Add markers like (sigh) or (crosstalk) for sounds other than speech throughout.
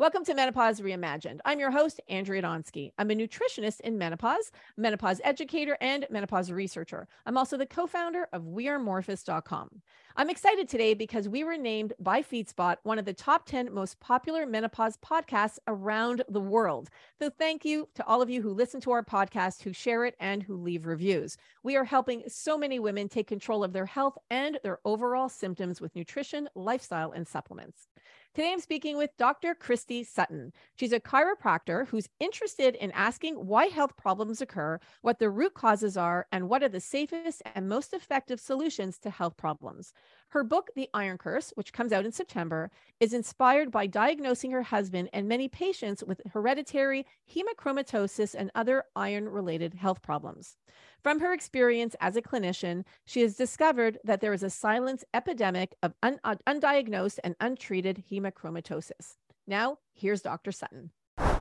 Welcome to Menopause Reimagined. I'm your host, Andrea Donsky. I'm a nutritionist in menopause, menopause educator, and menopause researcher. I'm also the co founder of WeAreMorphus.com. I'm excited today because we were named by FeedSpot one of the top 10 most popular menopause podcasts around the world. So thank you to all of you who listen to our podcast, who share it, and who leave reviews. We are helping so many women take control of their health and their overall symptoms with nutrition, lifestyle, and supplements. Today, I'm speaking with Dr. Christy Sutton. She's a chiropractor who's interested in asking why health problems occur, what the root causes are, and what are the safest and most effective solutions to health problems. Her book, The Iron Curse, which comes out in September, is inspired by diagnosing her husband and many patients with hereditary hemochromatosis and other iron related health problems. From her experience as a clinician, she has discovered that there is a silent epidemic of un- uh, undiagnosed and untreated hemochromatosis. Now, here's Dr. Sutton.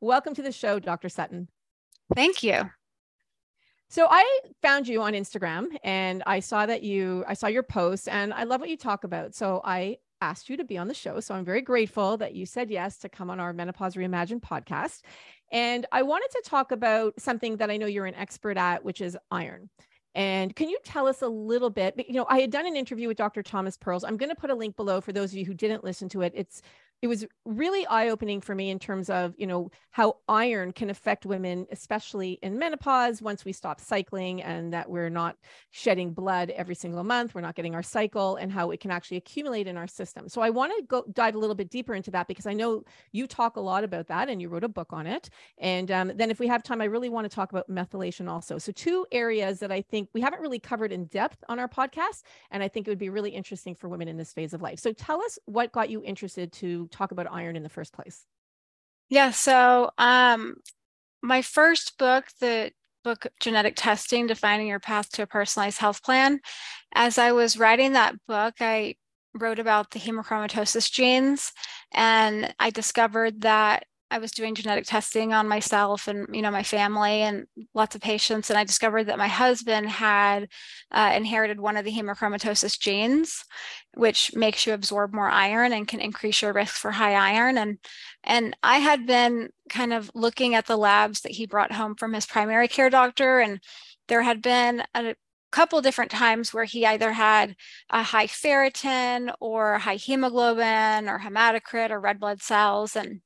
Welcome to the show, Dr. Sutton. Thank you. So I found you on Instagram and I saw that you I saw your post and I love what you talk about. So I asked you to be on the show. So I'm very grateful that you said yes to come on our Menopause Reimagined podcast. And I wanted to talk about something that I know you're an expert at, which is iron. And can you tell us a little bit? You know, I had done an interview with Dr. Thomas Perls. I'm going to put a link below for those of you who didn't listen to it. It's it was really eye-opening for me in terms of you know how iron can affect women especially in menopause once we stop cycling and that we're not shedding blood every single month we're not getting our cycle and how it can actually accumulate in our system. So i want to go dive a little bit deeper into that because i know you talk a lot about that and you wrote a book on it. And um, then if we have time i really want to talk about methylation also. So two areas that i think we haven't really covered in depth on our podcast and i think it would be really interesting for women in this phase of life. So tell us what got you interested to talk about iron in the first place? Yeah, so um, my first book, the book Genetic Testing Defining Your Path to a Personalized Health Plan, as I was writing that book, I wrote about the hemochromatosis genes and I discovered that I was doing genetic testing on myself and you know my family and lots of patients, and I discovered that my husband had uh, inherited one of the hemochromatosis genes, which makes you absorb more iron and can increase your risk for high iron. and And I had been kind of looking at the labs that he brought home from his primary care doctor, and there had been a couple different times where he either had a high ferritin or high hemoglobin or hematocrit or red blood cells and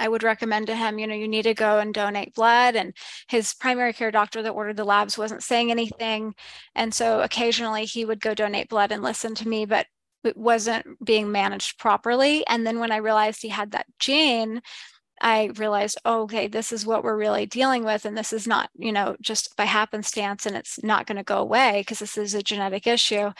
I would recommend to him, you know, you need to go and donate blood. And his primary care doctor that ordered the labs wasn't saying anything. And so occasionally he would go donate blood and listen to me, but it wasn't being managed properly. And then when I realized he had that gene, I realized, oh, okay, this is what we're really dealing with. And this is not, you know, just by happenstance and it's not going to go away because this is a genetic issue.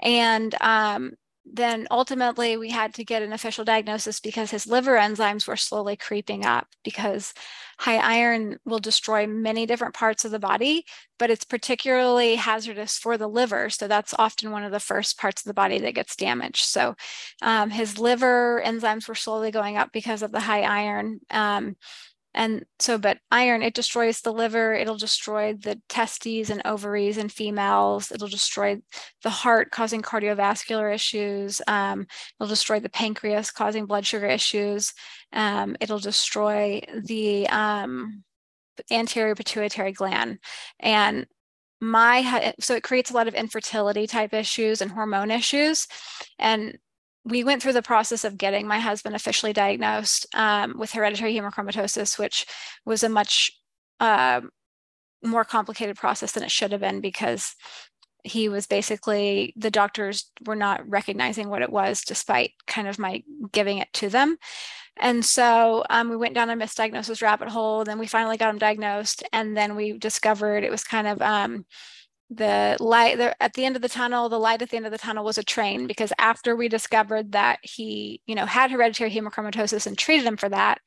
And um, then ultimately we had to get an official diagnosis because his liver enzymes were slowly creeping up because high iron will destroy many different parts of the body but it's particularly hazardous for the liver. So that's often one of the first parts of the body that gets damaged. So um, his liver enzymes were slowly going up because of the high iron um, and so, but iron, it destroys the liver, it'll destroy the testes and ovaries in females, it'll destroy the heart, causing cardiovascular issues, um, it'll destroy the pancreas, causing blood sugar issues, um, it'll destroy the um, anterior pituitary gland. And my so it creates a lot of infertility type issues and hormone issues and we went through the process of getting my husband officially diagnosed um, with hereditary hemochromatosis, which was a much uh, more complicated process than it should have been because he was basically the doctors were not recognizing what it was despite kind of my giving it to them. And so um, we went down a misdiagnosis rabbit hole then we finally got him diagnosed and then we discovered it was kind of um, the light at the end of the tunnel the light at the end of the tunnel was a train because after we discovered that he you know had hereditary hemochromatosis and treated him for that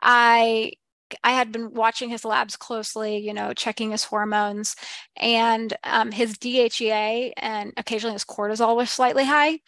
i i had been watching his labs closely you know checking his hormones and um, his dhea and occasionally his cortisol was slightly high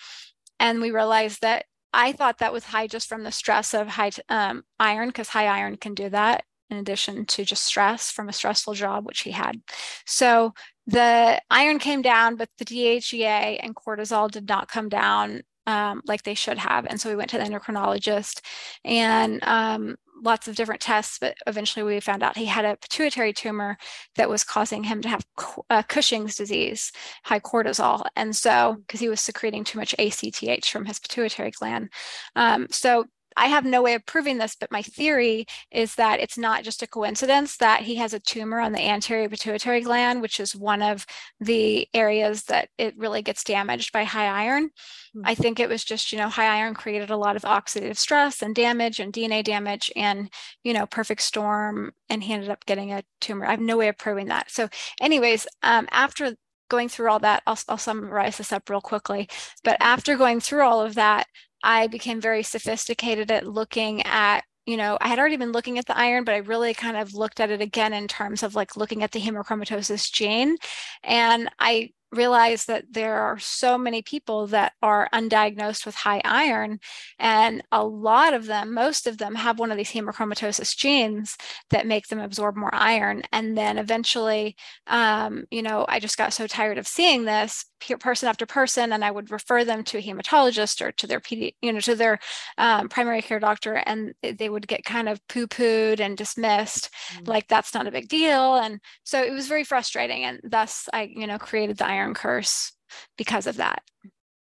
and we realized that i thought that was high just from the stress of high um, iron because high iron can do that in addition to just stress from a stressful job, which he had. So the iron came down, but the DHEA and cortisol did not come down um, like they should have. And so we went to the endocrinologist and um, lots of different tests, but eventually we found out he had a pituitary tumor that was causing him to have uh, Cushing's disease, high cortisol. And so, because he was secreting too much ACTH from his pituitary gland. Um, so I have no way of proving this, but my theory is that it's not just a coincidence that he has a tumor on the anterior pituitary gland, which is one of the areas that it really gets damaged by high iron. Mm-hmm. I think it was just, you know, high iron created a lot of oxidative stress and damage and DNA damage and, you know, perfect storm. And he ended up getting a tumor. I have no way of proving that. So, anyways, um, after going through all that, I'll, I'll summarize this up real quickly. But after going through all of that, I became very sophisticated at looking at you know, I had already been looking at the iron, but I really kind of looked at it again in terms of like looking at the hemochromatosis gene. And I realize that there are so many people that are undiagnosed with high iron and a lot of them most of them have one of these hemochromatosis genes that make them absorb more iron and then eventually um, you know i just got so tired of seeing this person after person and i would refer them to a hematologist or to their PD, you know to their um, primary care doctor and they would get kind of poo-pooed and dismissed mm-hmm. like that's not a big deal and so it was very frustrating and thus i you know created the iron curse because of that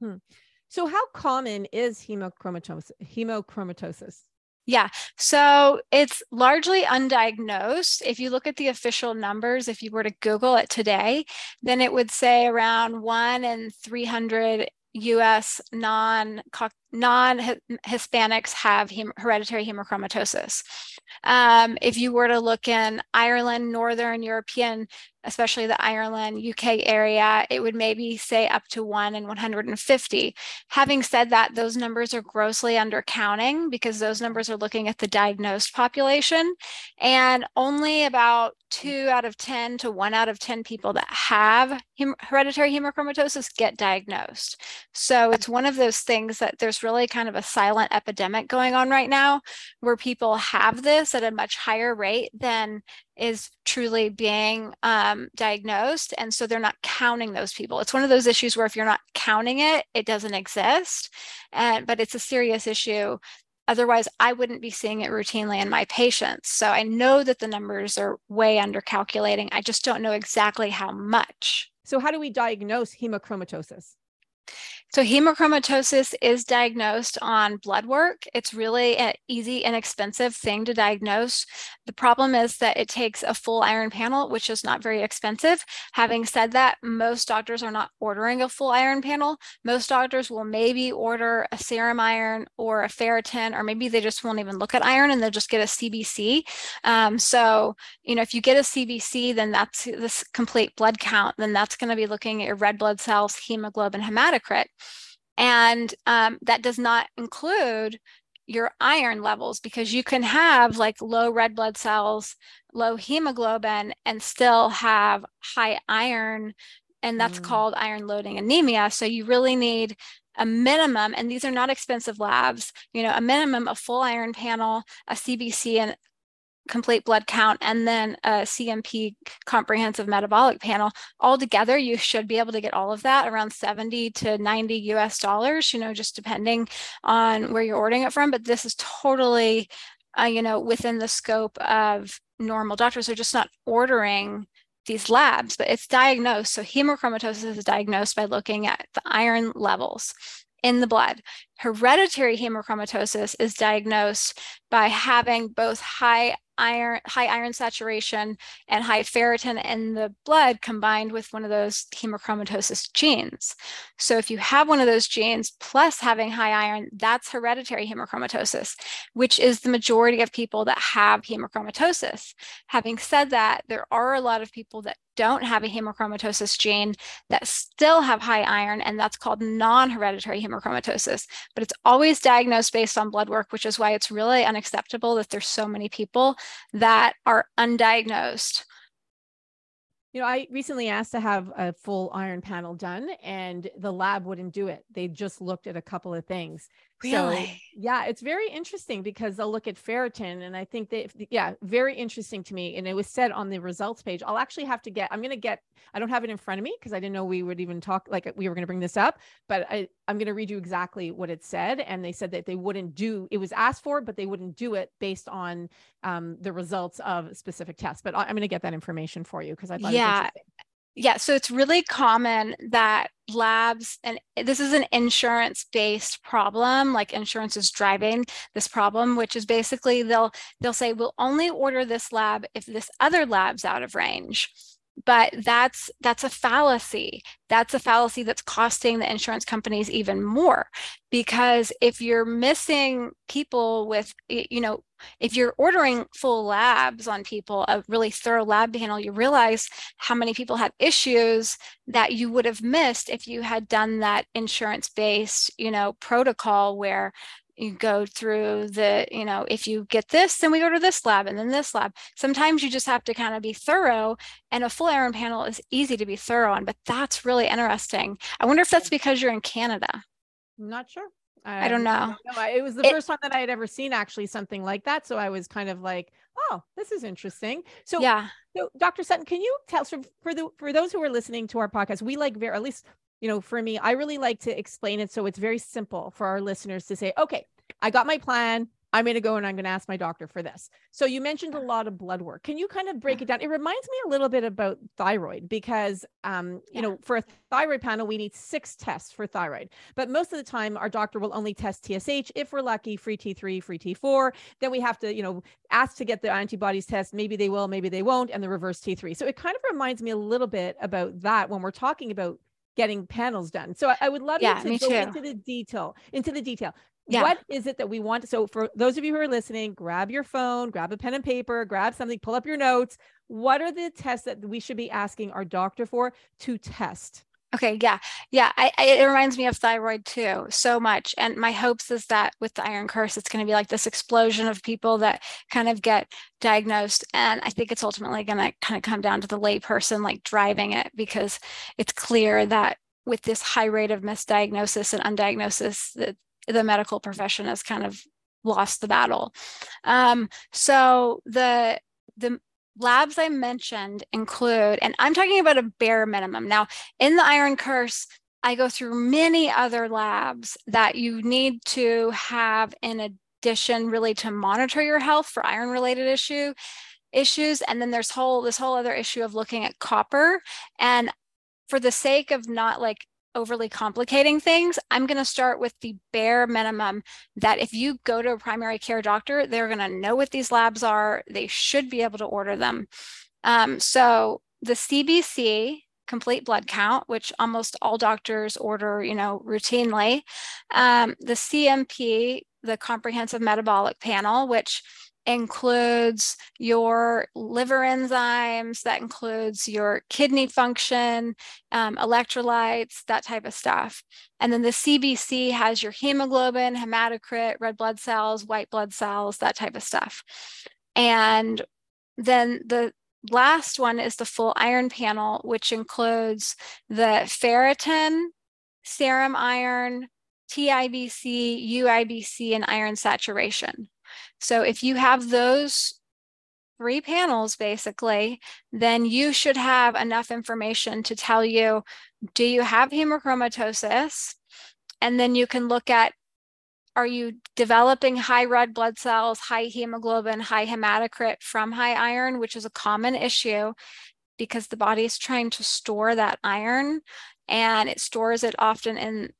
hmm. so how common is hemochromatosis hemochromatosis yeah. So it's largely undiagnosed. If you look at the official numbers, if you were to Google it today, then it would say around one in 300 US non non Hispanics have hem- hereditary hemochromatosis. Um, if you were to look in Ireland, Northern European especially the Ireland, UK area, it would maybe say up to one in 150. Having said that, those numbers are grossly undercounting because those numbers are looking at the diagnosed population. And only about two out of 10 to one out of 10 people that have hereditary hemochromatosis get diagnosed. So it's one of those things that there's really kind of a silent epidemic going on right now where people have this at a much higher rate than is truly being um, diagnosed. And so they're not counting those people. It's one of those issues where if you're not counting it, it doesn't exist. And, but it's a serious issue. Otherwise, I wouldn't be seeing it routinely in my patients. So I know that the numbers are way under calculating. I just don't know exactly how much. So, how do we diagnose hemochromatosis? So hemochromatosis is diagnosed on blood work. It's really an easy, and inexpensive thing to diagnose. The problem is that it takes a full iron panel, which is not very expensive. Having said that, most doctors are not ordering a full iron panel. Most doctors will maybe order a serum iron or a ferritin, or maybe they just won't even look at iron and they'll just get a CBC. Um, so, you know, if you get a CBC, then that's this complete blood count, then that's going to be looking at your red blood cells, hemoglobin, hematocrit. And um, that does not include your iron levels because you can have like low red blood cells, low hemoglobin, and still have high iron. And that's mm. called iron loading anemia. So you really need a minimum, and these are not expensive labs, you know, a minimum, a full iron panel, a CBC, and complete blood count and then a CMP comprehensive metabolic panel. All together, you should be able to get all of that around 70 to 90 US dollars you know just depending on where you're ordering it from. But this is totally uh, you know within the scope of normal doctors. Are just not ordering these labs but it's diagnosed. So hemochromatosis is diagnosed by looking at the iron levels in the blood. Hereditary hemochromatosis is diagnosed by having both high iron, high iron saturation and high ferritin in the blood combined with one of those hemochromatosis genes. So if you have one of those genes plus having high iron, that's hereditary hemochromatosis, which is the majority of people that have hemochromatosis. Having said that, there are a lot of people that don't have a hemochromatosis gene that still have high iron, and that's called non hereditary hemochromatosis. But it's always diagnosed based on blood work, which is why it's really unacceptable that there's so many people that are undiagnosed you know, I recently asked to have a full iron panel done and the lab wouldn't do it. They just looked at a couple of things. Really? So, yeah, it's very interesting because they'll look at ferritin and I think that yeah, very interesting to me and it was said on the results page. I'll actually have to get I'm going to get I don't have it in front of me because I didn't know we would even talk like we were going to bring this up, but I I'm going to read you exactly what it said. And they said that they wouldn't do it was asked for, but they wouldn't do it based on um, the results of specific tests. But I'm going to get that information for you because I thought yeah. Yeah, so it's really common that labs, and this is an insurance based problem, like insurance is driving this problem, which is basically they'll they'll say we'll only order this lab if this other lab's out of range but that's that's a fallacy. That's a fallacy that's costing the insurance companies even more because if you're missing people with you know if you're ordering full labs on people a really thorough lab panel you realize how many people have issues that you would have missed if you had done that insurance based you know protocol where you go through the you know if you get this then we go to this lab and then this lab sometimes you just have to kind of be thorough and a full iron panel is easy to be thorough on but that's really interesting i wonder if that's because you're in canada i'm not sure I, um, I don't know. No, it was the it, first time that I had ever seen actually something like that. So I was kind of like, oh, this is interesting. So yeah. So Dr. Sutton, can you tell for, for the for those who are listening to our podcast, we like very at least you know, for me, I really like to explain it so it's very simple for our listeners to say, okay, I got my plan. I'm going to go and I'm going to ask my doctor for this. So you mentioned a lot of blood work. Can you kind of break it down? It reminds me a little bit about thyroid because, um, yeah. you know, for a thyroid panel, we need six tests for thyroid. But most of the time, our doctor will only test TSH. If we're lucky, free T3, free T4. Then we have to, you know, ask to get the antibodies test. Maybe they will, maybe they won't, and the reverse T3. So it kind of reminds me a little bit about that when we're talking about getting panels done. So I, I would love yeah, you to go too. into the detail, into the detail. Yeah. What is it that we want? So for those of you who are listening, grab your phone, grab a pen and paper, grab something, pull up your notes. What are the tests that we should be asking our doctor for to test? Okay, yeah, yeah. I, I, it reminds me of thyroid too, so much. And my hopes is that with the iron curse, it's going to be like this explosion of people that kind of get diagnosed. And I think it's ultimately going to kind of come down to the layperson like driving it because it's clear that with this high rate of misdiagnosis and undiagnosis, that the medical profession has kind of lost the battle. Um, so the the labs I mentioned include, and I'm talking about a bare minimum. Now, in the Iron Curse, I go through many other labs that you need to have in addition, really, to monitor your health for iron related issue issues. And then there's whole this whole other issue of looking at copper. And for the sake of not like overly complicating things, I'm going to start with the bare minimum that if you go to a primary care doctor, they're going to know what these labs are. They should be able to order them. Um, so the CBC, complete blood count, which almost all doctors order, you know, routinely. Um, the CMP, the comprehensive metabolic panel, which includes your liver enzymes, that includes your kidney function, um, electrolytes, that type of stuff. And then the CBC has your hemoglobin, hematocrit, red blood cells, white blood cells, that type of stuff. And then the last one is the full iron panel, which includes the ferritin, serum iron, TIBC, UIBC, and iron saturation. So if you have those three panels basically, then you should have enough information to tell you do you have hemochromatosis? And then you can look at are you developing high red blood cells, high hemoglobin, high hematocrit from high iron, which is a common issue because the body is trying to store that iron and it stores it often in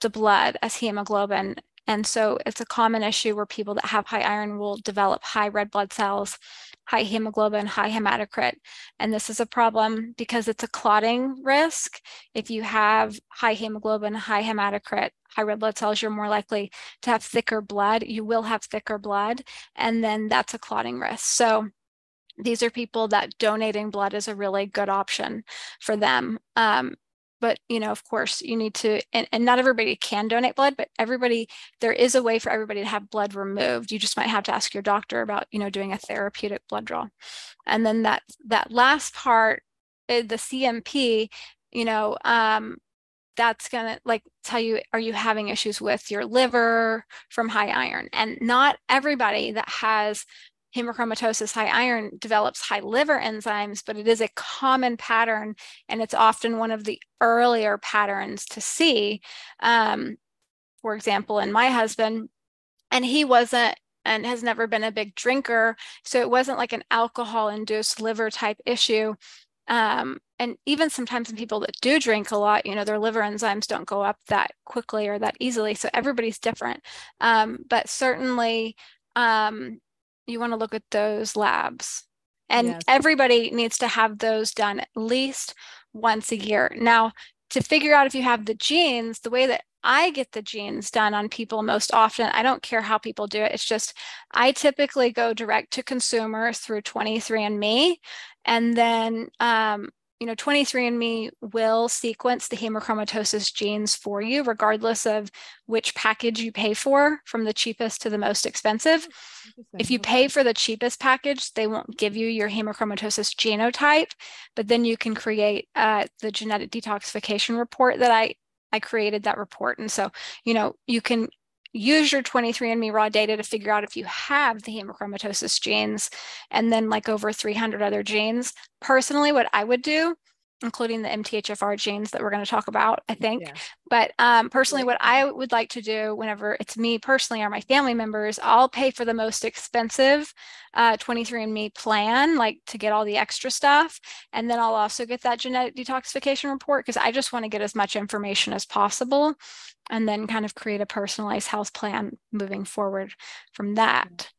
the blood as hemoglobin and so it's a common issue where people that have high iron will develop high red blood cells, high hemoglobin, high hematocrit. And this is a problem because it's a clotting risk. If you have high hemoglobin, high hematocrit, high red blood cells, you're more likely to have thicker blood. You will have thicker blood, and then that's a clotting risk. So these are people that donating blood is a really good option for them. Um, but you know of course you need to and, and not everybody can donate blood but everybody there is a way for everybody to have blood removed. You just might have to ask your doctor about you know doing a therapeutic blood draw. And then that that last part eh, the cmp you know um, that's going to like tell you are you having issues with your liver from high iron? And not everybody that has hemochromatosis high iron develops high liver enzymes, but it is a common pattern and it's often one of the earlier patterns to see. Um, for example, in my husband, and he wasn't and has never been a big drinker. So it wasn't like an alcohol induced liver type issue. Um, and even sometimes in people that do drink a lot, you know, their liver enzymes don't go up that quickly or that easily. So everybody's different. Um, but certainly, um, you want to look at those labs. And yes. everybody needs to have those done at least once a year. Now, to figure out if you have the genes, the way that I get the genes done on people most often. I don't care how people do it. It's just I typically go direct to consumer through 23andMe. And then um, you know 23andme will sequence the hemochromatosis genes for you regardless of which package you pay for from the cheapest to the most expensive. If you pay for the cheapest package they won't give you your hemochromatosis genotype but then you can create uh, the genetic detoxification report that i i created that report. And so you know you can use your 23andMe raw data to figure out if you have the hemochromatosis genes and then like over 300 other genes. Personally, what I would do including the MTHFR genes that we're going to talk about, I think. Yeah. But um, personally, what I would like to do whenever it's me personally or my family members, I'll pay for the most expensive uh, 23andMe plan, like to get all the extra stuff. And then I'll also get that genetic detoxification report because I just want to get as much information as possible and then kind of create a personalized health plan moving forward from that.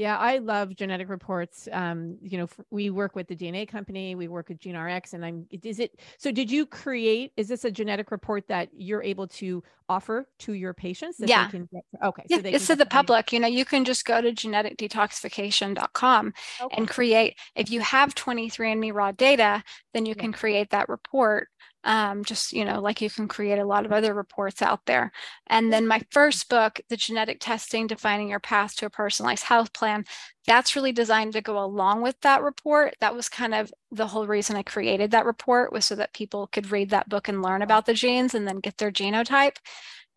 Yeah, I love genetic reports. Um, you know, we work with the DNA company, we work with GeneRx, and I'm. Is it so? Did you create? Is this a genetic report that you're able to offer to your patients? yeah. Get, okay. Yeah, so it's to the public. You know, you can just go to geneticdetoxification.com okay. and create. If you have 23andMe raw data, then you yeah. can create that report um, just you know like you can create a lot of other reports out there. And then my first book the genetic testing defining your path to a personalized health plan that's really designed to go along with that report. That was kind of the whole reason i created that report was so that people could read that book and learn about the genes and then get their genotype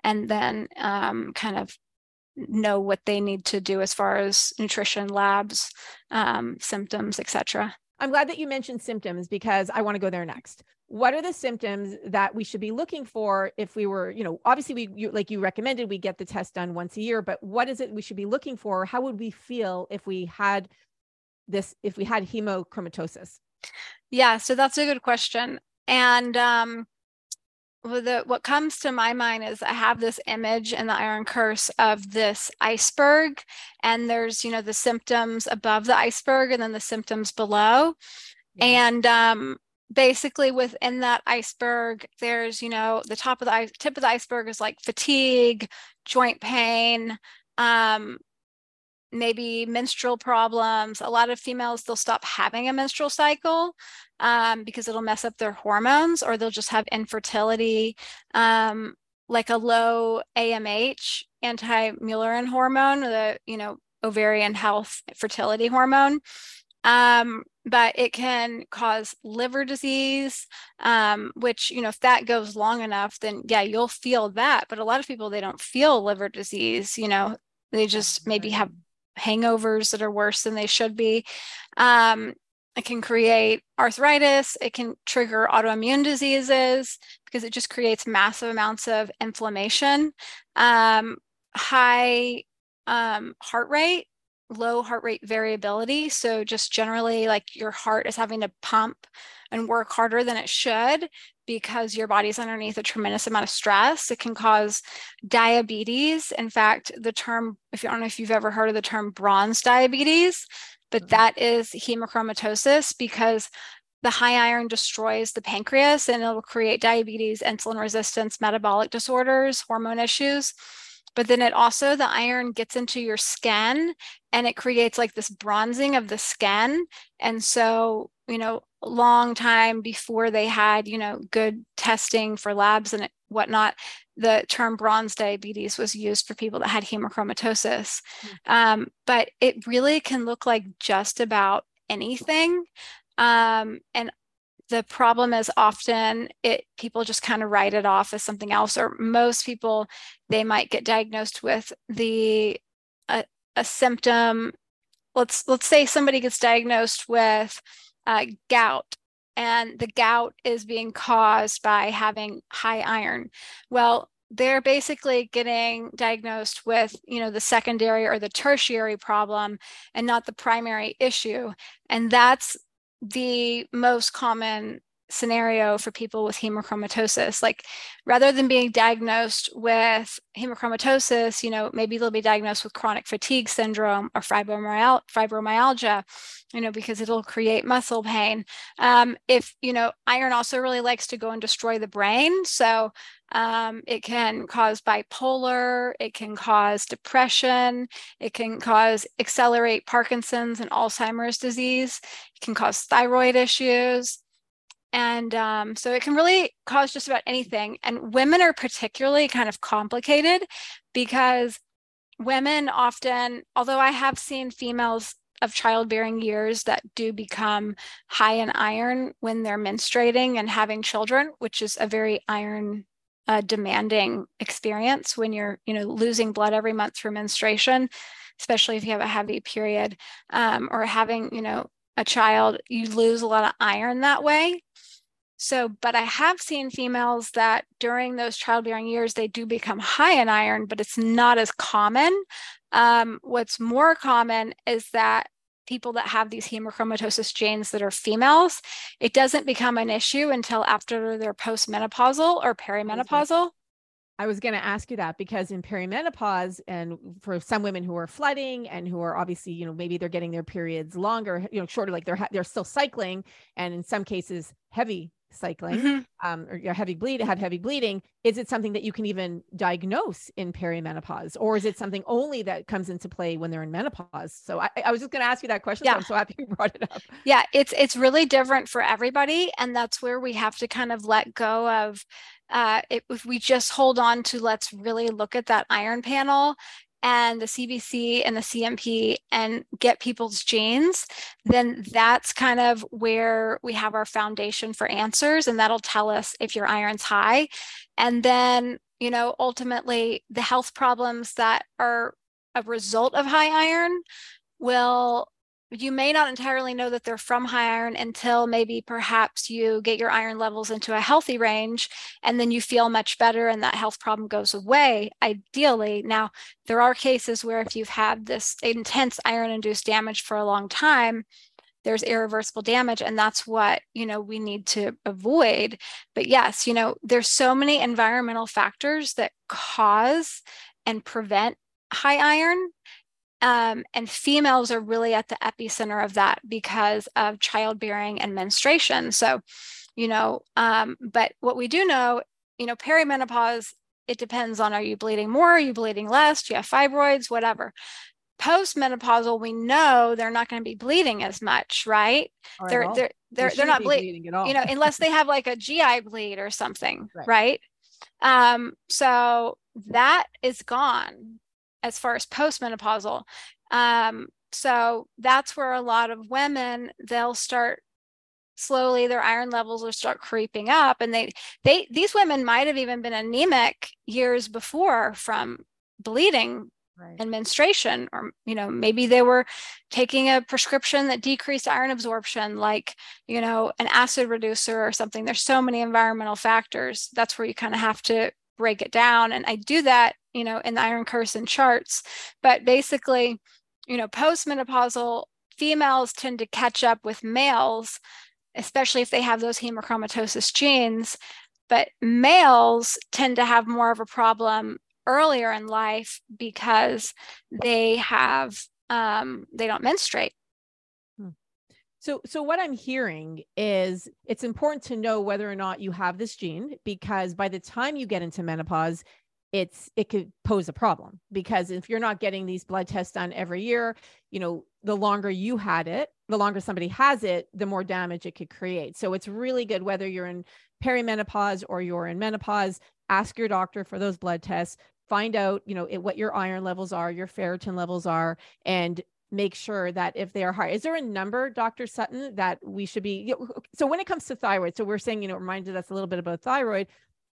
and then um, kind of know what they need to do as far as nutrition labs um, symptoms etc i'm glad that you mentioned symptoms because i want to go there next what are the symptoms that we should be looking for if we were you know obviously we you, like you recommended we get the test done once a year but what is it we should be looking for? How would we feel if we had this if we had hemochromatosis? Yeah so that's a good question. And um the, what comes to my mind is I have this image in the iron curse of this iceberg, and there's you know the symptoms above the iceberg and then the symptoms below, yeah. and um, basically within that iceberg there's you know the top of the tip of the iceberg is like fatigue joint pain um, maybe menstrual problems. A lot of females they'll stop having a menstrual cycle um, because it'll mess up their hormones or they'll just have infertility um, like a low amh anti-mullerian hormone the you know ovarian health fertility hormone um, but it can cause liver disease um, which you know if that goes long enough then yeah you'll feel that. But a lot of people they don't feel liver disease you know they just maybe have hangovers that are worse than they should be. Um, it can create arthritis. It can trigger autoimmune diseases because it just creates massive amounts of inflammation. Um, high um, heart rate low heart rate variability. So, just generally, like your heart is having to pump and work harder than it should because your body's underneath a tremendous amount of stress. It can cause diabetes. In fact, the term, if you don't know if you've ever heard of the term bronze diabetes, but mm-hmm. that is hemochromatosis because the high iron destroys the pancreas and it will create diabetes, insulin resistance, metabolic disorders, hormone issues but then it also the iron gets into your skin and it creates like this bronzing of the skin. And so you know long time before they had you know good testing for labs and whatnot the term bronze diabetes was used for people that had hemochromatosis. Mm-hmm. um, but it really can look like just about anything. Um, and the problem is often it people just kind of write it off as something else or most people they might get diagnosed with the a, a symptom. Let's let's say somebody gets diagnosed with uh, gout and the gout is being caused by having high iron. Well they're basically getting diagnosed with you know the secondary or the tertiary problem and not the primary issue and that's the most common scenario for people with hemochromatosis. Like rather than being diagnosed with hemochromatosis, you know, maybe they'll be diagnosed with chronic fatigue syndrome or fibromyalgia, you know, because it'll create muscle pain. Um, if, you know, iron also really likes to go and destroy the brain. So um, it can cause bipolar, it can cause depression, it can cause accelerate Parkinson's and Alzheimer's disease, it can cause thyroid issues. And um, so it can really cause just about anything. And women are particularly kind of complicated because women often, although I have seen females of childbearing years that do become high in iron when they're menstruating and having children, which is a very iron uh, demanding experience when you're, you know, losing blood every month through menstruation, especially if you have a heavy period um, or having, you know, a child, you lose a lot of iron that way. So, but I have seen females that during those childbearing years, they do become high in iron, but it's not as common. Um, what's more common is that people that have these hemochromatosis genes that are females, it doesn't become an issue until after they're postmenopausal or mm-hmm. perimenopausal. I was going to ask you that because in perimenopause, and for some women who are flooding and who are obviously, you know, maybe they're getting their periods longer, you know, shorter, like they're they're still cycling, and in some cases heavy cycling mm-hmm. um, or your heavy bleed have heavy bleeding is it something that you can even diagnose in perimenopause or is it something only that comes into play when they're in menopause so i, I was just going to ask you that question yeah. so i'm so happy you brought it up yeah it's it's really different for everybody and that's where we have to kind of let go of uh, if we just hold on to let's really look at that iron panel and the CBC and the CMP and get people's genes, then that's kind of where we have our foundation for answers. And that'll tell us if your iron's high. And then, you know, ultimately the health problems that are a result of high iron will you may not entirely know that they're from high iron until maybe perhaps you get your iron levels into a healthy range and then you feel much better and that health problem goes away ideally. Now there are cases where if you've had this intense iron induced damage for a long time there's irreversible damage and that's what you know we need to avoid. But yes you know there's so many environmental factors that cause and prevent high iron um, and females are really at the epicenter of that because of childbearing and menstruation. So, you know, um, but what we do know, you know, perimenopause, it depends on are you bleeding more, are you bleeding less, do you have fibroids, whatever. Postmenopausal, we know they're not going to be bleeding as much, right? they're, they're they're they're not ble- bleeding at all. You know, unless they have like a GI bleed or something, right? right? Um, so that is gone as far as postmenopausal. Um, so that's where a lot of women they'll start slowly their iron levels will start creeping up and they they these women might have even been anemic years before from bleeding right. and menstruation or you know maybe they were taking a prescription that decreased iron absorption like you know an acid reducer or something there's so many environmental factors that's where you kind of have to break it down and i do that you know, in the iron Carson charts. But basically, you know, postmenopausal females tend to catch up with males, especially if they have those hemochromatosis genes. But males tend to have more of a problem earlier in life because they have um, they don't menstruate. So, so what I'm hearing is it's important to know whether or not you have this gene because by the time you get into menopause, it's it could pose a problem because if you're not getting these blood tests done every year you know the longer you had it the longer somebody has it the more damage it could create. So it's really good whether you're in perimenopause or you're in menopause ask your doctor for those blood tests find out you know it, what your iron levels are your ferritin levels are and make sure that if they are high is there a number dr sutton that we should be so when it comes to thyroid so we're saying you know reminded us a little bit about thyroid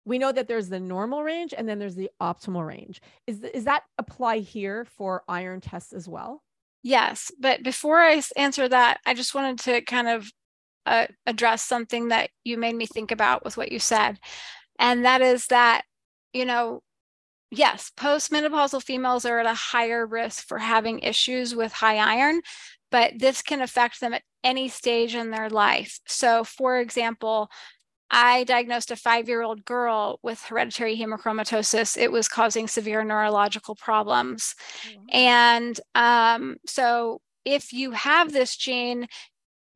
we know that there's the normal range and then there's the optimal range. Is, is that apply here for iron tests as well? Yes, but before I answer that, I just wanted to kind of uh, address something that you made me think about with what you said. And that is that, you know, yes, postmenopausal females are at a higher risk for having issues with high iron, but this can affect them at any stage in their life. So, for example, I diagnosed a five year old girl with hereditary hemochromatosis. It was causing severe neurological problems. Mm-hmm. And um, so, if you have this gene,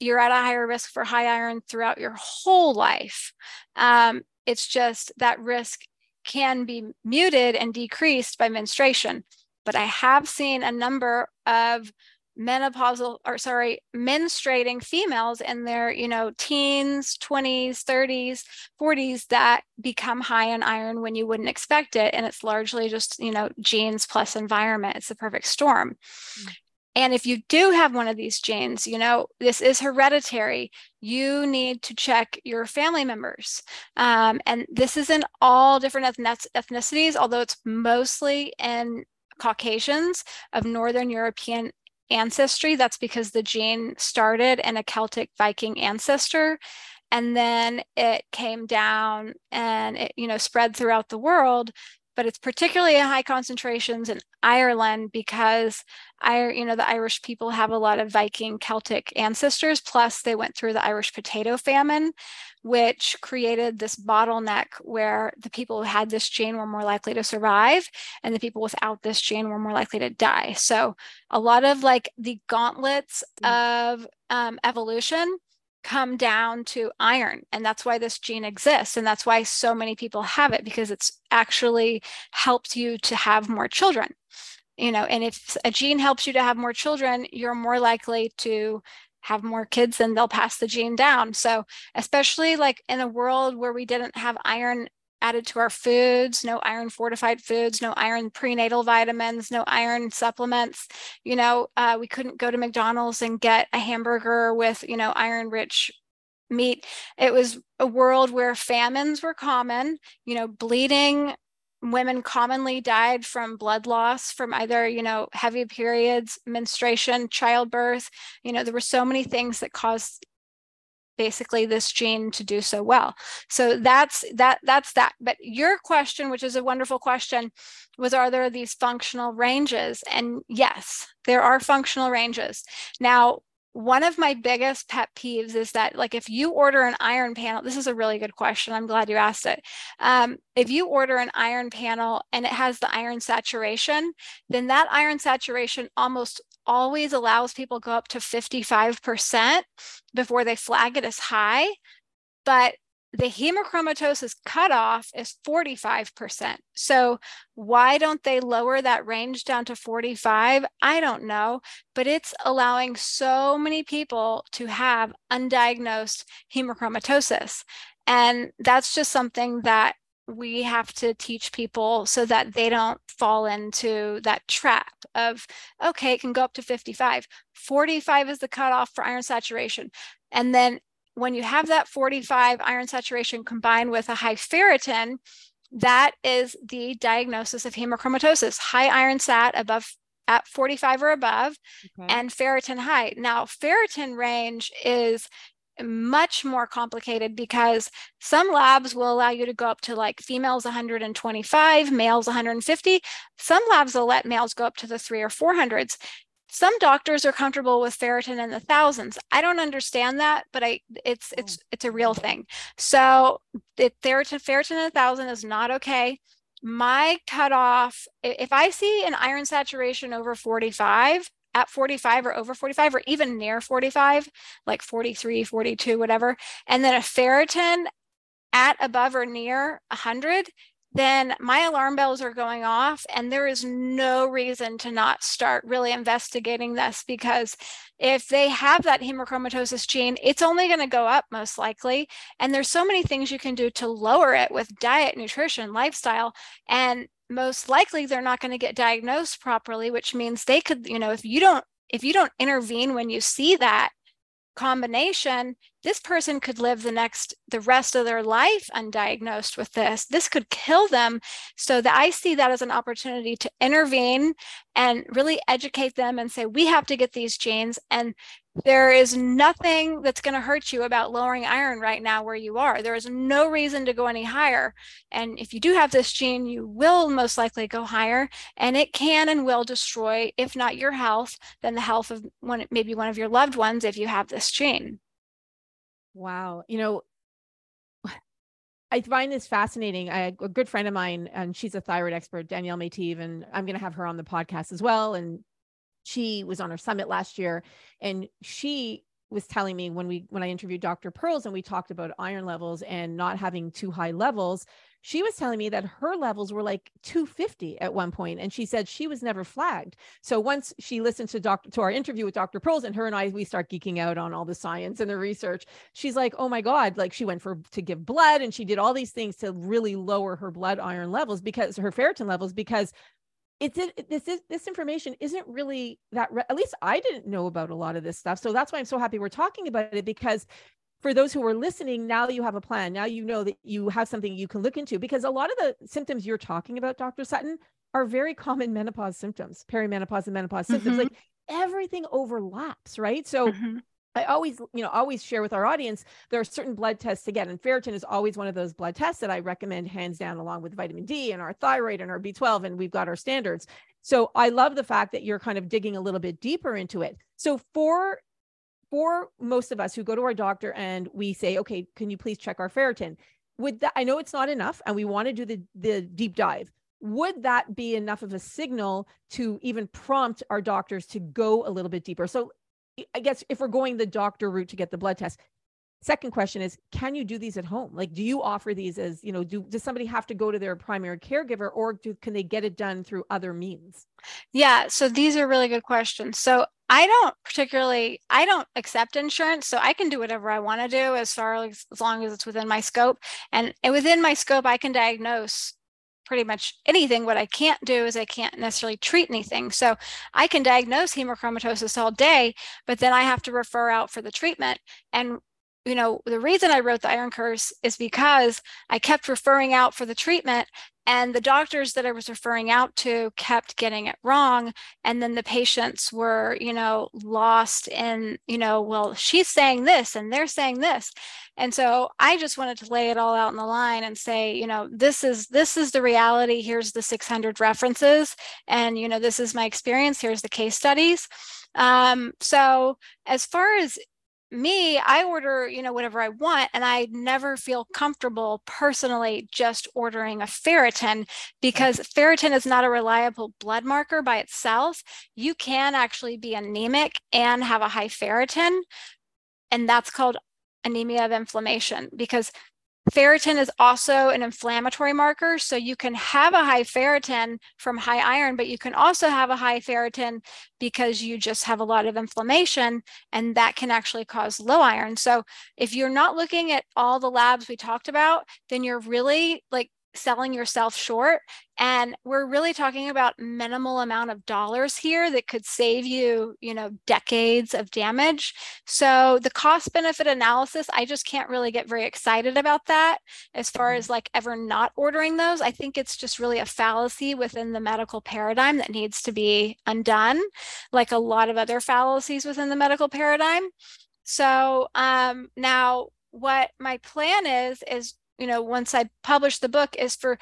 you're at a higher risk for high iron throughout your whole life. Um, it's just that risk can be muted and decreased by menstruation. But I have seen a number of menopausal or sorry menstruating females in their you know teens 20s 30s 40s that become high in iron when you wouldn't expect it and it's largely just you know genes plus environment it's the perfect storm mm. And if you do have one of these genes you know this is hereditary you need to check your family members um, and this is in all different ethnicities although it's mostly in Caucasians of Northern European ancestry. That's because the gene started in a Celtic Viking ancestor and then it came down and it you know spread throughout the world but it's particularly in high concentrations in Ireland because I, you know, the Irish people have a lot of Viking Celtic ancestors. Plus, they went through the Irish potato famine, which created this bottleneck where the people who had this gene were more likely to survive, and the people without this gene were more likely to die. So, a lot of like the gauntlets mm. of um, evolution come down to iron and that's why this gene exists and that's why so many people have it because it's actually helped you to have more children. You know and if a gene helps you to have more children you're more likely to have more kids and they'll pass the gene down. So especially like in a world where we didn't have iron added to our foods, no iron fortified foods, no iron prenatal vitamins, no iron supplements. You know, uh, we couldn't go to McDonald's and get a hamburger with, you know, iron rich meat. It was a world where famines were common, you know, bleeding. Women commonly died from blood loss from either, you know, heavy periods, menstruation, childbirth. You know, there were so many things that caused basically this gene to do so well. So that's that that's that. But your question which is a wonderful question was are there these functional ranges? And yes there are functional ranges. Now one of my biggest pet peeves is that like if you order an iron panel this is a really good question i'm glad you asked it. Um, if you order an iron panel and it has the iron saturation then that iron saturation almost always allows people go up to 55% before they flag it as high, but the hemochromatosis cutoff is 45%. So why don't they lower that range down to 45? I don't know, but it's allowing so many people to have undiagnosed hemochromatosis. And that's just something that we have to teach people so that they don't fall into that trap of okay it can go up to 55 45 is the cutoff for iron saturation. And then when you have that 45 iron saturation combined with a high ferritin that is the diagnosis of hemochromatosis high iron sat above at 45 or above okay. and ferritin high. Now ferritin range is much more complicated because some labs will allow you to go up to like females 125, males 150. Some labs will let males go up to the three or 400s. Some doctors are comfortable with ferritin in the thousands. I don't understand that, but I it's hmm. it's oh. it's a real thing. So it, ferritin ferritin in a thousand is not okay. My cutoff, if I see an iron saturation over 45, at 45 or over 45 or even near 45, like 43, 42, whatever, and then a ferritin at above or near 100, then my alarm bells are going off and there is no reason to not start really investigating this because if they have that hemochromatosis gene it's only going to go up most likely and there's so many things you can do to lower it with diet nutrition lifestyle and most likely they're not going to get diagnosed properly which means they could you know if you don't if you don't intervene when you see that combination this person could live the next the rest of their life undiagnosed with this. This could kill them. So that i see that as an opportunity to intervene and really educate them and say we have to get these genes and there is nothing that's going to hurt you about lowering iron right now where you are. There is no reason to go any higher. And if you do have this gene you will most likely go higher and it can and will destroy if not your health then the health of one maybe one of your loved ones if you have this gene Wow. You know, (sighs) I find this fascinating. I a good friend of mine, and she's a thyroid expert, Danielle Métive, and I'm going to have her on the podcast as well. And she was on our summit last year, and she was telling me when we when I interviewed Dr. Perls and we talked about iron levels and not having too high levels, she was telling me that her levels were like 250 at one point and she said she was never flagged so once she listened to dr to our interview with dr Perls and her and i we start geeking out on all the science and the research she's like oh my god like she went for to give blood and she did all these things to really lower her blood iron levels because her ferritin levels because it's it, this is this information isn't really that re- at least I didn't know about a lot of this stuff. So that's why I'm so happy we're talking about it because for those who are listening, now you have a plan. Now you know that you have something you can look into because a lot of the symptoms you're talking about, Dr. Sutton, are very common menopause symptoms, perimenopause and menopause mm-hmm. symptoms. Like everything overlaps, right? So mm-hmm. I always, you know, always share with our audience there are certain blood tests to get, and ferritin is always one of those blood tests that I recommend hands down, along with vitamin D and our thyroid and our B12, and we've got our standards. So I love the fact that you're kind of digging a little bit deeper into it. So for for most of us who go to our doctor and we say, okay, can you please check our ferritin? Would that I know it's not enough and we want to do the the deep dive. Would that be enough of a signal to even prompt our doctors to go a little bit deeper? So I guess if we're going the doctor route to get the blood test, second question is can you do these at home like do you offer these as you know do does somebody have to go to their primary caregiver or do can they get it done through other means yeah so these are really good questions so I don't particularly I don't accept insurance, so I can do whatever I want to do as far as, as long as it's within my scope. And within my scope, I can diagnose pretty much anything. What I can't do is I can't necessarily treat anything. So I can diagnose hemochromatosis all day, but then I have to refer out for the treatment. And you know, the reason I wrote the iron curse is because I kept referring out for the treatment and the doctors that I was referring out to kept getting it wrong. And then the patients were, you know, lost in, you know, well, she's saying this and they're saying this. And so I just wanted to lay it all out in the line and say, you know, this is this is the reality. Here's the 600 references. And, you know, this is my experience. Here's the case studies. Um, so as far as me, I order, you know, whatever I want, and I never feel comfortable personally just ordering a ferritin because ferritin is not a reliable blood marker by itself. You can actually be anemic and have a high ferritin, and that's called anemia of inflammation because Ferritin is also an inflammatory marker. So you can have a high ferritin from high iron, but you can also have a high ferritin because you just have a lot of inflammation, and that can actually cause low iron. So if you're not looking at all the labs we talked about, then you're really like selling yourself short and we're really talking about minimal amount of dollars here that could save you you know decades of damage. So the cost benefit analysis i just can't really get very excited about that as far mm-hmm. as like ever not ordering those. I think it's just really a fallacy within the medical paradigm that needs to be undone like a lot of other fallacies within the medical paradigm. So um, now what my plan is is you know once i publish the book is for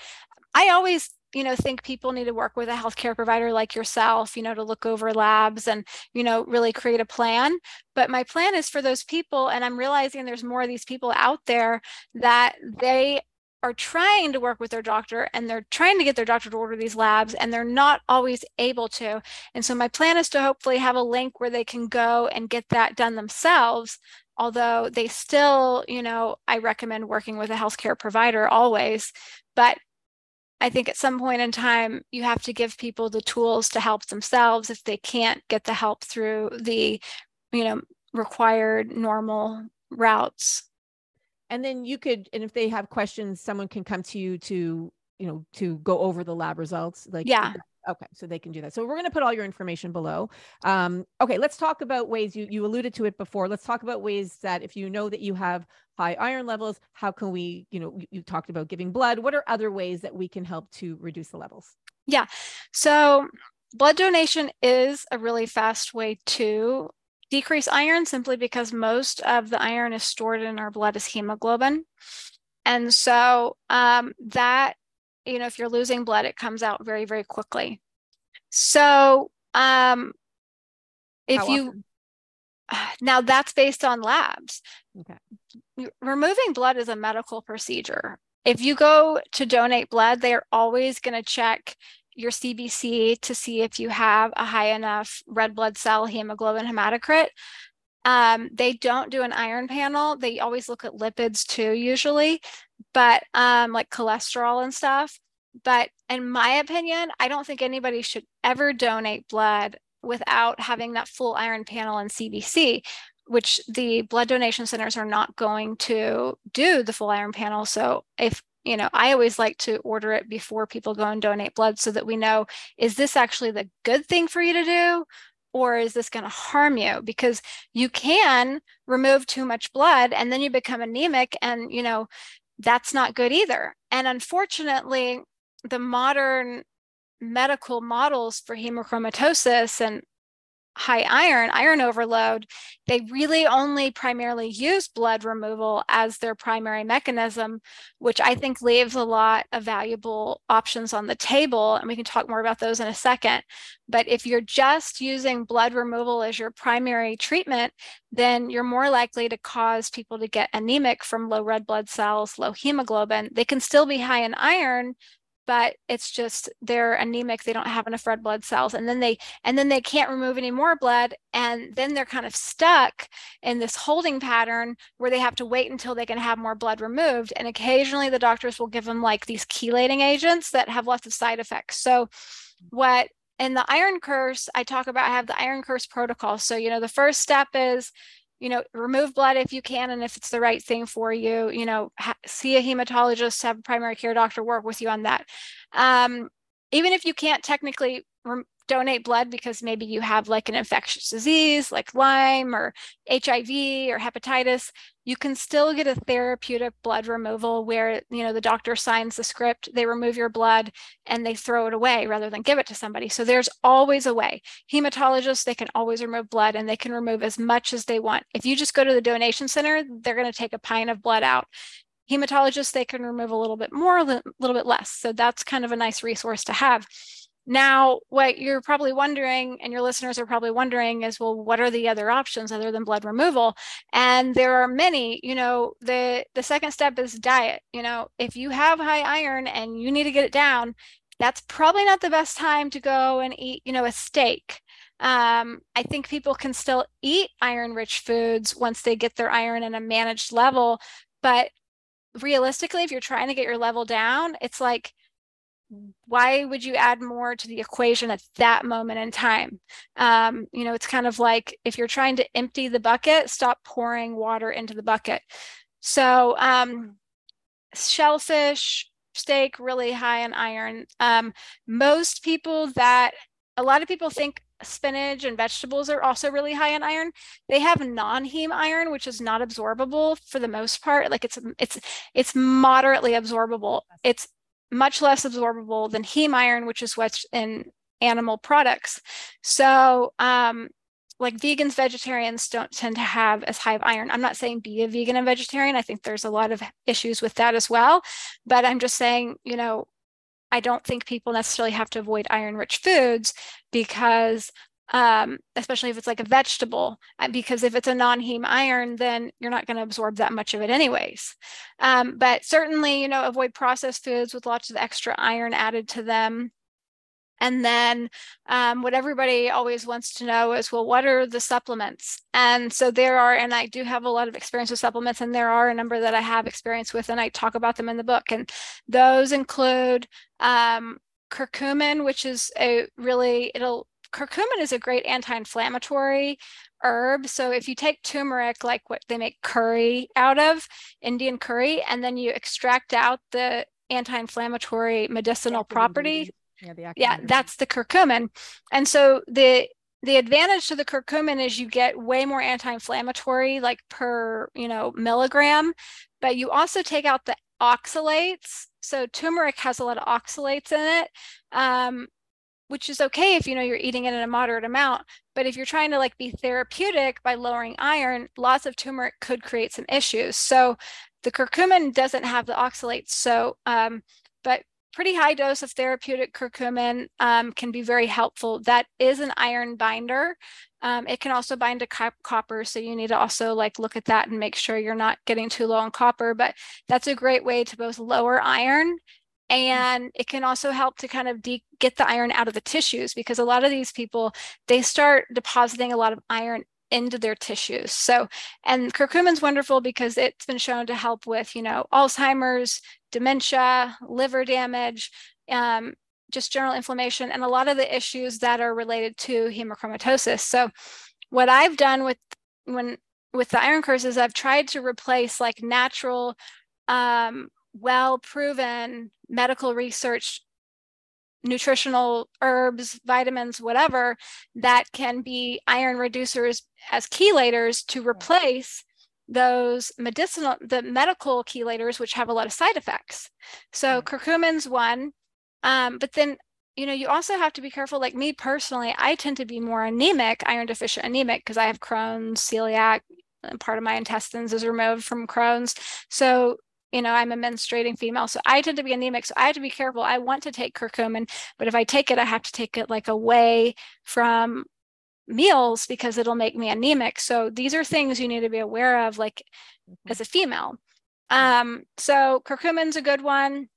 i always you know think people need to work with a healthcare provider like yourself you know to look over labs and you know really create a plan but my plan is for those people and i'm realizing there's more of these people out there that they are trying to work with their doctor and they're trying to get their doctor to order these labs and they're not always able to. And so my plan is to hopefully have a link where they can go and get that done themselves although they still, you know, I recommend working with a healthcare provider always. But I think at some point in time, you have to give people the tools to help themselves if they can't get the help through the, you know, required normal routes. And then you could, and if they have questions, someone can come to you to, you know, to go over the lab results. Like, yeah, Okay, so they can do that. So we're going to put all your information below. Um, okay, let's talk about ways you you alluded to it before. Let's talk about ways that if you know that you have high iron levels, how can we, you know, you, you talked about giving blood. What are other ways that we can help to reduce the levels? Yeah. So blood donation is a really fast way to decrease iron simply because most of the iron is stored in our blood as hemoglobin. And so um, that you know, if you're losing blood, it comes out very, very quickly. So, um, if How you often? (sighs) now that's based on labs. Okay. Removing blood is a medical procedure. If you go to donate blood, they are always going to check your CBC to see if you have a high enough red blood cell hemoglobin hematocrit. Um, they don't do an iron panel. They always look at lipids too, usually, but um, like cholesterol and stuff. But in my opinion, I don't think anybody should ever donate blood without having that full iron panel and CBC, which the blood donation centers are not going to do the full iron panel. So if you know, I always like to order it before people go and donate blood so that we know is this actually the good thing for you to do or is this going to harm you? Because you can remove too much blood and then you become anemic and you know that's not good either. And unfortunately the modern medical models for hemochromatosis and high iron, iron overload, they really only primarily use blood removal as their primary mechanism, which I think leaves a lot of valuable options on the table. And we can talk more about those in a second. But if you're just using blood removal as your primary treatment, then you're more likely to cause people to get anemic from low red blood cells, low hemoglobin. They can still be high in iron, but it's just they're anemic they don't have enough red blood cells and then they and then they can't remove any more blood and then they're kind of stuck in this holding pattern where they have to wait until they can have more blood removed and occasionally the doctors will give them like these chelating agents that have lots of side effects. So what in the iron curse i talk about i have the iron curse protocol. So you know the first step is you know, remove blood if you can, and if it's the right thing for you, you know, ha- see a hematologist, have a primary care doctor work with you on that. Um, even if you can't technically donate blood because maybe you have like an infectious disease like Lyme or HIV or hepatitis, you can still get a therapeutic blood removal where you know the doctor signs the script, they remove your blood and they throw it away rather than give it to somebody. So there's always a way. Hematologists, they can always remove blood and they can remove as much as they want. If you just go to the donation center, they're going to take a pint of blood out hematologists they can remove a little bit more a little bit less so that's kind of a nice resource to have now, what you're probably wondering, and your listeners are probably wondering, is well, what are the other options other than blood removal? And there are many. You know, the the second step is diet. You know, if you have high iron and you need to get it down, that's probably not the best time to go and eat, you know, a steak. Um, I think people can still eat iron rich foods once they get their iron in a managed level. But realistically, if you're trying to get your level down, it's like why would you add more to the equation at that moment in time? Um, you know, it's kind of like if you're trying to empty the bucket, stop pouring water into the bucket. So, um, shellfish, steak, really high in iron. Um, most people that, a lot of people think spinach and vegetables are also really high in iron. They have non-heme iron, which is not absorbable for the most part. Like it's it's it's moderately absorbable. It's much less absorbable than heme iron, which is what's in animal products. So, um, like vegans, vegetarians don't tend to have as high of iron. I'm not saying be a vegan and vegetarian. I think there's a lot of issues with that as well. But I'm just saying, you know, I don't think people necessarily have to avoid iron rich foods because um, especially if it's like a vegetable, uh, because if it's a non-heme iron, then you're not going to absorb that much of it anyways. Um, but certainly, you know, avoid processed foods with lots of extra iron added to them. And then um, what everybody always wants to know is, well, what are the supplements? And so there are, and I do have a lot of experience with supplements, and there are a number that I have experience with, and I talk about them in the book. And those include um, curcumin, which is a really, it'll curcumin is a great anti-inflammatory herb. So if you take turmeric, like what they make curry out of, Indian curry, and then you extract out the anti-inflammatory medicinal property, Yeah, the yeah, that's the curcumin. And so the the advantage to the curcumin is you get way more anti-inflammatory like per you know milligram but you also take out the oxalates so turmeric has a lot of oxalates in it um, which is okay if you know you're eating it in a moderate amount but if you're trying to like be therapeutic by lowering iron lots of turmeric could create some issues so the curcumin doesn't have the oxalates so um, but pretty high dose of therapeutic curcumin um, can be very helpful. That is an iron binder. Um, it can also bind to copper, so you need to also like look at that and make sure you're not getting too low on copper. But that's a great way to both lower iron and it can also help to kind of de- get the iron out of the tissues because a lot of these people they start depositing a lot of iron into their tissues. So, and curcumin's wonderful because it's been shown to help with, you know, Alzheimer's, dementia, liver damage, um, just general inflammation, and a lot of the issues that are related to hemochromatosis. So, what I've done with when with the iron courses, I've tried to replace like natural, um, well proven medical research nutritional herbs, vitamins, whatever that can be iron reducers as chelators to replace those medicinal the medical chelators which have a lot of side effects. So curcumin's one um, but then you know you also have to be careful like me personally i tend to be more anemic iron deficient anemic because i have crohn's celiac part of my intestines is removed from crohn's. So you know, I'm a menstruating female, so I tend to be anemic. So I have to be careful. I want to take curcumin, but if I take it, I have to take it like away from meals because it'll make me anemic. So these are things you need to be aware of, like mm-hmm. as a female. Um, so curcumin's a good one.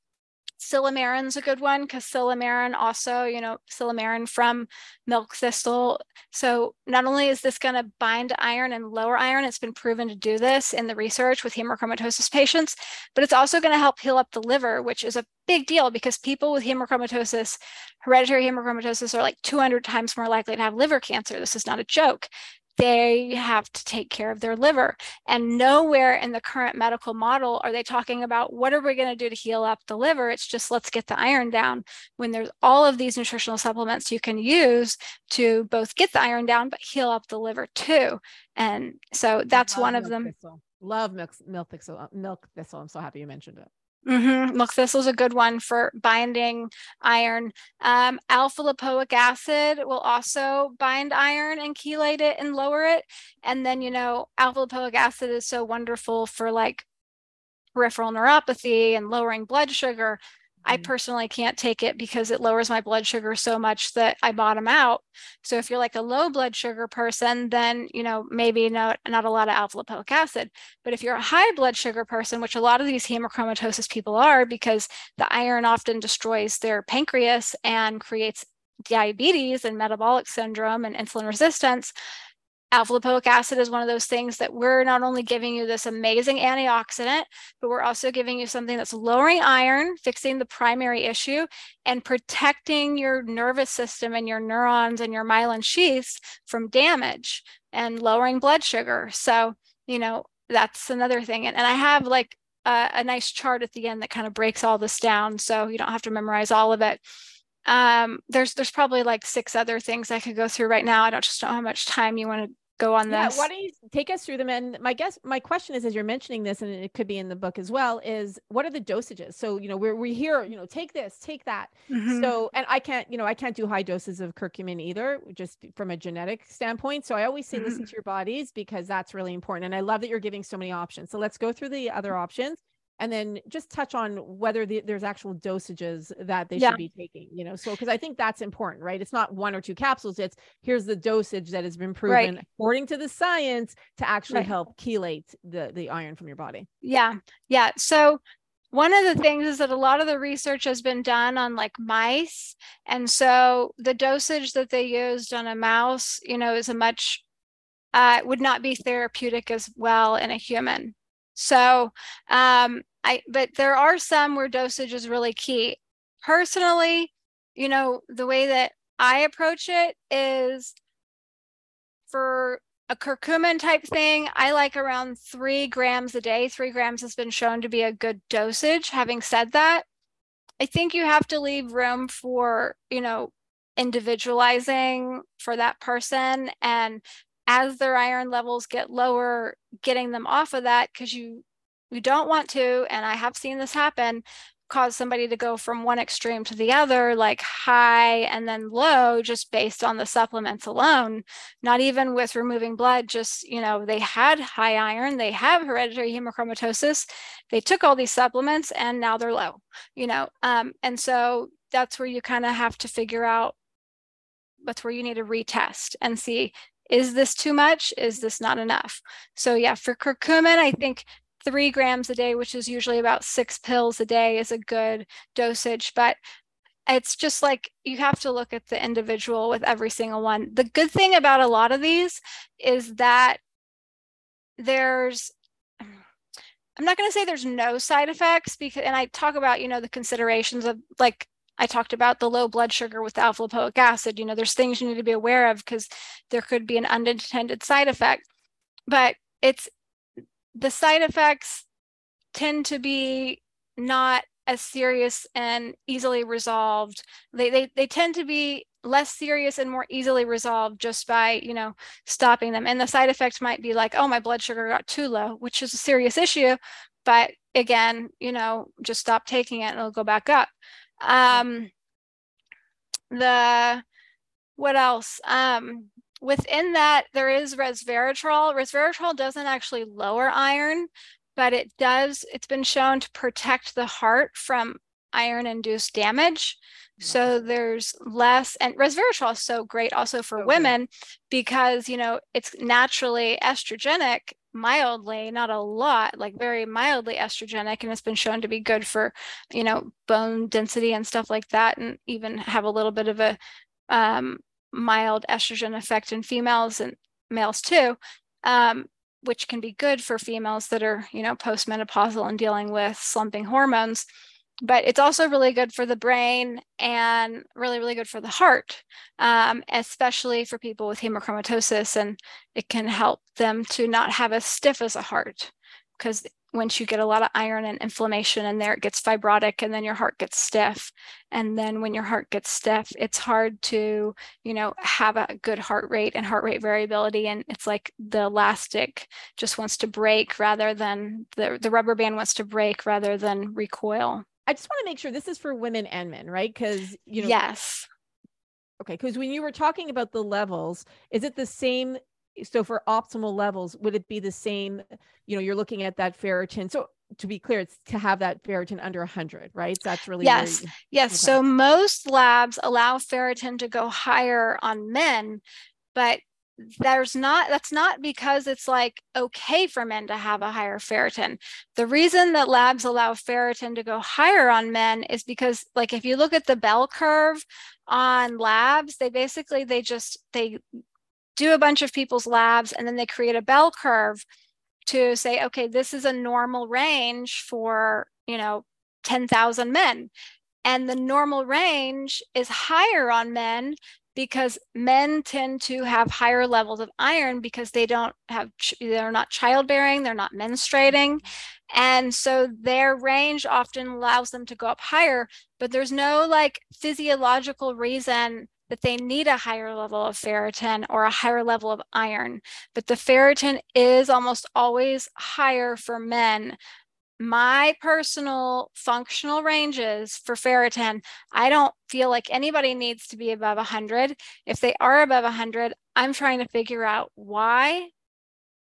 Silymarin's a good one because silymarin also, you know, silymarin from milk thistle. So not only is this going to bind iron and lower iron, it's been proven to do this in the research with hemochromatosis patients, but it's also going to help heal up the liver, which is a big deal because people with hemochromatosis, hereditary hemochromatosis, are like 200 times more likely to have liver cancer. This is not a joke they have to take care of their liver. And nowhere in the current medical model are they talking about what are we going to do to heal up the liver? It's just let's get the iron down when there's all of these nutritional supplements you can use to both get the iron down, but heal up the liver too. And so that's one of them. Thistle. Love milk, milk thistle. Uh, milk thistle. I'm so happy you mentioned it. Mm-hmm. Milk thistle is a good one for binding iron. Um, alpha lipoic acid will also bind iron and chelate it and lower it. And then, you know, alpha lipoic acid is so wonderful for like peripheral neuropathy and lowering blood sugar. I mm-hmm. personally can't take it because it lowers my blood sugar so much that I bottom out. So if you're like a low blood sugar person, then you know maybe not not a lot of alpha lipoic acid. But if you're a high blood sugar person, which a lot of these hemochromatosis people are, because the iron often destroys their pancreas and creates diabetes and metabolic syndrome and insulin resistance, alpha lipoic acid is one of those things that we're not only giving you this amazing antioxidant, but we're also giving you something that's lowering iron, fixing the primary issue, and protecting your nervous system and your neurons and your myelin sheaths from damage and lowering blood sugar. So, you know, that's another thing. And, and I have like a, a nice chart at the end that kind of breaks all this down. So you don't have to memorize all of it um there's there's probably like six other things i could go through right now i don't just know how much time you want to go on yeah, this. Why don't you take us through them? And my guess, my question is, as you're mentioning this, and it could be in the book as well, is what are the dosages? So you know, we're we hear, you know, take this, take that. Mm-hmm. So, and I can't, you know, I can't do high doses of curcumin either, just from a genetic standpoint. So I always say, mm-hmm. listen to your bodies because that's really important. And I love that you're giving so many options. So let's go through the other options and then just touch on whether the, there's actual dosages that they yeah. should be taking you know so because i think that's important right it's not one or two capsules it's here's the dosage that has been proven right. according to the science to actually right. help chelate the the iron from your body yeah yeah so one of the things is that a lot of the research has been done on like mice and so the dosage that they used on a mouse you know is a much uh, would not be therapeutic as well in a human so um, I but there are some where dosage is really key. Personally, you know, the way that I approach it is for a curcumin type thing, I like around three grams a day. Three grams has been shown to be a good dosage. Having said that, I think you have to leave room for, you know, individualizing for that person and as their iron levels get lower, getting them off of that because you you don't want to, and I have seen this happen, cause somebody to go from one extreme to the other, like high and then low, just based on the supplements alone. Not even with removing blood, just, you know, they had high iron, they have hereditary hemochromatosis, they took all these supplements and now they're low, you know. Um, and so that's where you kind of have to figure out that's where you need to retest and see is this too much is this not enough so yeah for curcumin i think three grams a day, which is usually about six pills a day, is a good dosage. But it's just like you have to look at the individual with every single one. The good thing about a lot of these is that there's I'm not going to say there's no side effects because and I talk about, you know, the considerations of like I talked about the low blood sugar with alpha lipoic acid, you know, there's things you need to be aware of because there could be an unintended side effect. But it's the side effects tend to be not as serious and easily resolved. They, they, they tend to be less serious and more easily resolved just by, you know, stopping them. And the side effects might be like, oh, my blood sugar got too low, which is a serious issue. But again, you know, just stop taking it and it'll go back up. Um, the, what else? Um, Within that, there is resveratrol. Resveratrol doesn't actually lower iron, but it does, it's been shown to protect the heart from iron induced damage. So there's less, and resveratrol is so great also for okay. women because, you know, it's naturally estrogenic mildly, not a lot, like very mildly estrogenic, and it's been shown to be good for, you know, bone density and stuff like that, and even have a little bit of a um, mild estrogen effect in females and males too, um, which can be good for females that are, you know, postmenopausal and dealing with slumping hormones. But it's also really good for the brain and really, really good for the heart, um, especially for people with hemochromatosis. And it can help them to not have as stiff as a heart because once you get a lot of iron and inflammation in there, it gets fibrotic and then your heart gets stiff. And then when your heart gets stiff, it's hard to, you know, have a good heart rate and heart rate variability. And it's like the elastic just wants to break rather than the, the rubber band wants to break rather than recoil. I just want to make sure this is for women and men, right? Because, you know, yes. Okay. Because when you were talking about the levels, is it the same Eh, so for optimal levels would it be the same you know you're looking at that ferritin so to be clear it's to have that ferritin under 100 right that's really yes you, yes okay. so most labs allow ferritin to go higher on men but there's not that's not because it's like okay for men to have a higher ferritin the reason that labs allow ferritin to go higher on men is because like if you look at the bell curve on labs they basically they just they do a bunch of people's labs and then they create a bell curve to say okay this is a normal range for you know 10,000 men. And the normal range is higher on men because men tend to have higher levels of iron because they don't have they're not childbearing they're not menstruating. And so their range often allows them to go up higher but there's no like physiological reason that they need a higher level of ferritin or a higher level of iron. But the ferritin is almost always higher for men. My personal functional ranges for ferritin, I don't feel like anybody needs to be above 100. If they are above 100, I'm trying to figure out why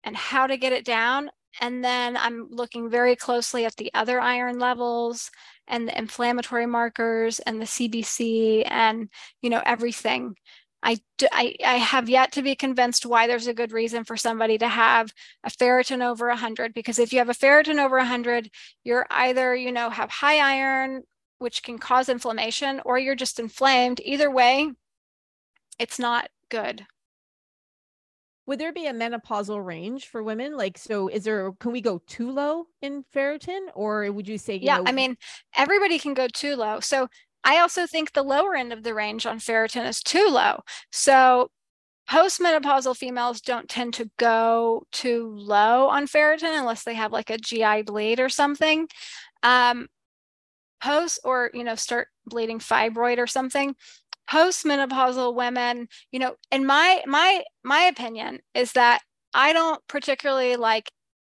and how to get it down. And then I'm looking very closely at the other iron levels and the inflammatory markers and the CBC and you know everything. I, I, I have yet to be convinced why there's a good reason for somebody to have a ferritin over 100 because if you have a ferritin over 100 you're either you know have high iron which can cause inflammation or you're just inflamed either way it's not good would there be a menopausal range for women? Like so is there can we go too low in ferritin? Or would you say you yeah know, i mean everybody can go too low. So i also think the lower end of the range on ferritin is too low. So postmenopausal females don't tend to go too low on ferritin unless they have like a gi bleed or something. Um, post or you know start bleeding fibroid or something postmenopausal women you know in my my my opinion is that i don't particularly like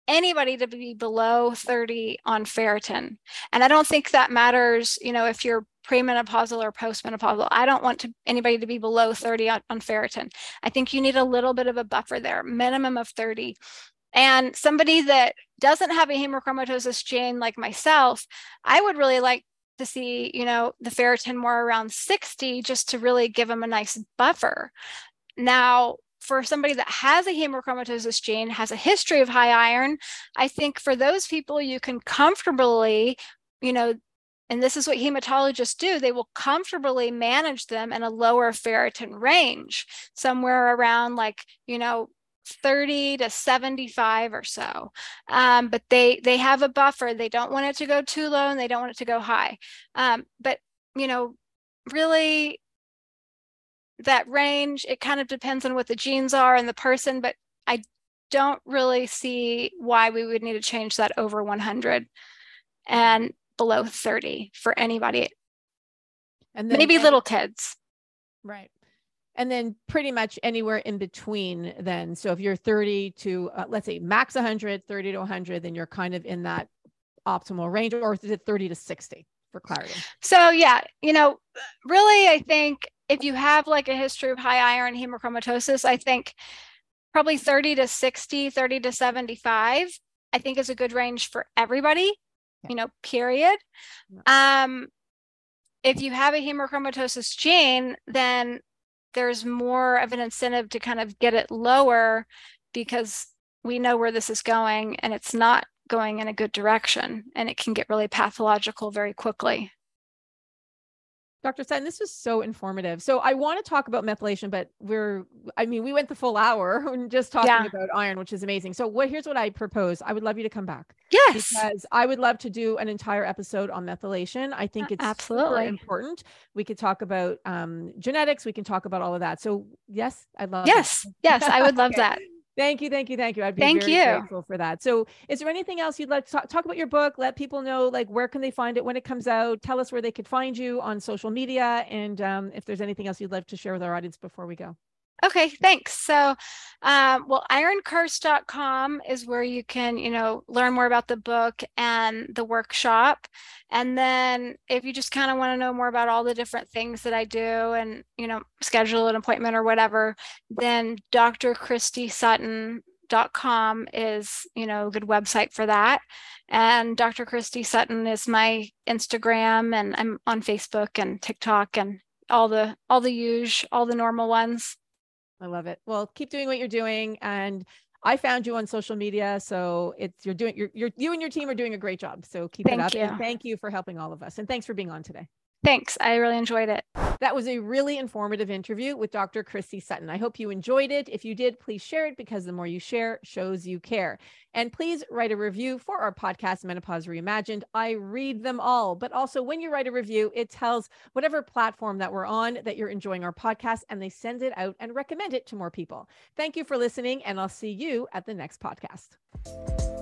anybody to be below 30 on ferritin. And i don't think that matters you know if you're premenopausal or postmenopausal. I don't want to, anybody to be below 30 on, on ferritin. I think you need a little bit of a buffer there minimum of 30 and somebody that doesn't have a hemochromatosis gene like myself i would really like to see, you know, the ferritin more around 60 just to really give them a nice buffer. Now, for somebody that has a hemochromatosis gene, has a history of high iron, I think for those people, you can comfortably, you know, and this is what hematologists do, they will comfortably manage them in a lower ferritin range, somewhere around like, you know, 30 to 75 or so. Um, but they they have a buffer. They don't want it to go too low and they don't want it to go high. Um, but you know, really that range, it kind of depends on what the genes are and the person, but I don't really see why we would need to change that over 100 and below 30 for anybody. And then, maybe and, little kids. Right and then pretty much anywhere in between then. So if you're 30 to uh, let's say max 100 30 to 100 then you're kind of in that optimal range or is it 30 to 60 for clarity? So yeah you know really i think if you have like a history of high iron hemochromatosis i think probably 30 to 60 30 to 75 i think is a good range for everybody you know period. Um if you have a hemochromatosis gene then there's more of an incentive to kind of get it lower because we know where this is going and it's not going in a good direction and it can get really pathological very quickly. Dr. Sutton, this was so informative. So I want to talk about methylation, but we're, I mean, we went the full hour (laughs) just talking yeah. about iron, which is amazing. So what, here's what I propose. I would love you to come back. Yes. Because I would love to do an entire episode on methylation. I think it's absolutely important. We could talk about um, genetics. We can talk about all of that. So yes, I'd love Yes. Yes. I would love (laughs) okay. that. Thank you, thank you, thank you. I'd be thank very you. grateful for that. So, is there anything else you'd like to talk, talk, about your book? Let people know, like, where can they find it when it comes out? Tell us where they could find you on social media, and um, if there's anything else you'd like to share with our audience before we go. Okay, thanks. So, um, well, ironcurse.com is where you can, you know, learn more about the book and the workshop. And then if you just kind of want to know more about all the different things that I do and, you know, schedule an appointment or whatever, then Dr. Christy dot com is you know a good website for that and dr christy sutton is my instagram and i'm on facebook and tiktok and all the all the huge all the normal ones I love it. Well, keep doing what you're doing. And I found you on social media. So it's you're doing you're, you're you and your team are doing a great job. So keep thank it up. You. And thank you for helping all of us. And thanks for being on today. Thanks. I really enjoyed it. That was a really informative interview with Dr. Christy Sutton. I hope you enjoyed it. If you did, please share it because the more you share shows you care. And please write a review for our podcast, Menopause Reimagined. I read them all, but also when you write a review, it tells whatever platform that we're on that you're enjoying our podcast and they send it out and recommend it to more people. Thank you for listening, and I'll see you at the next podcast.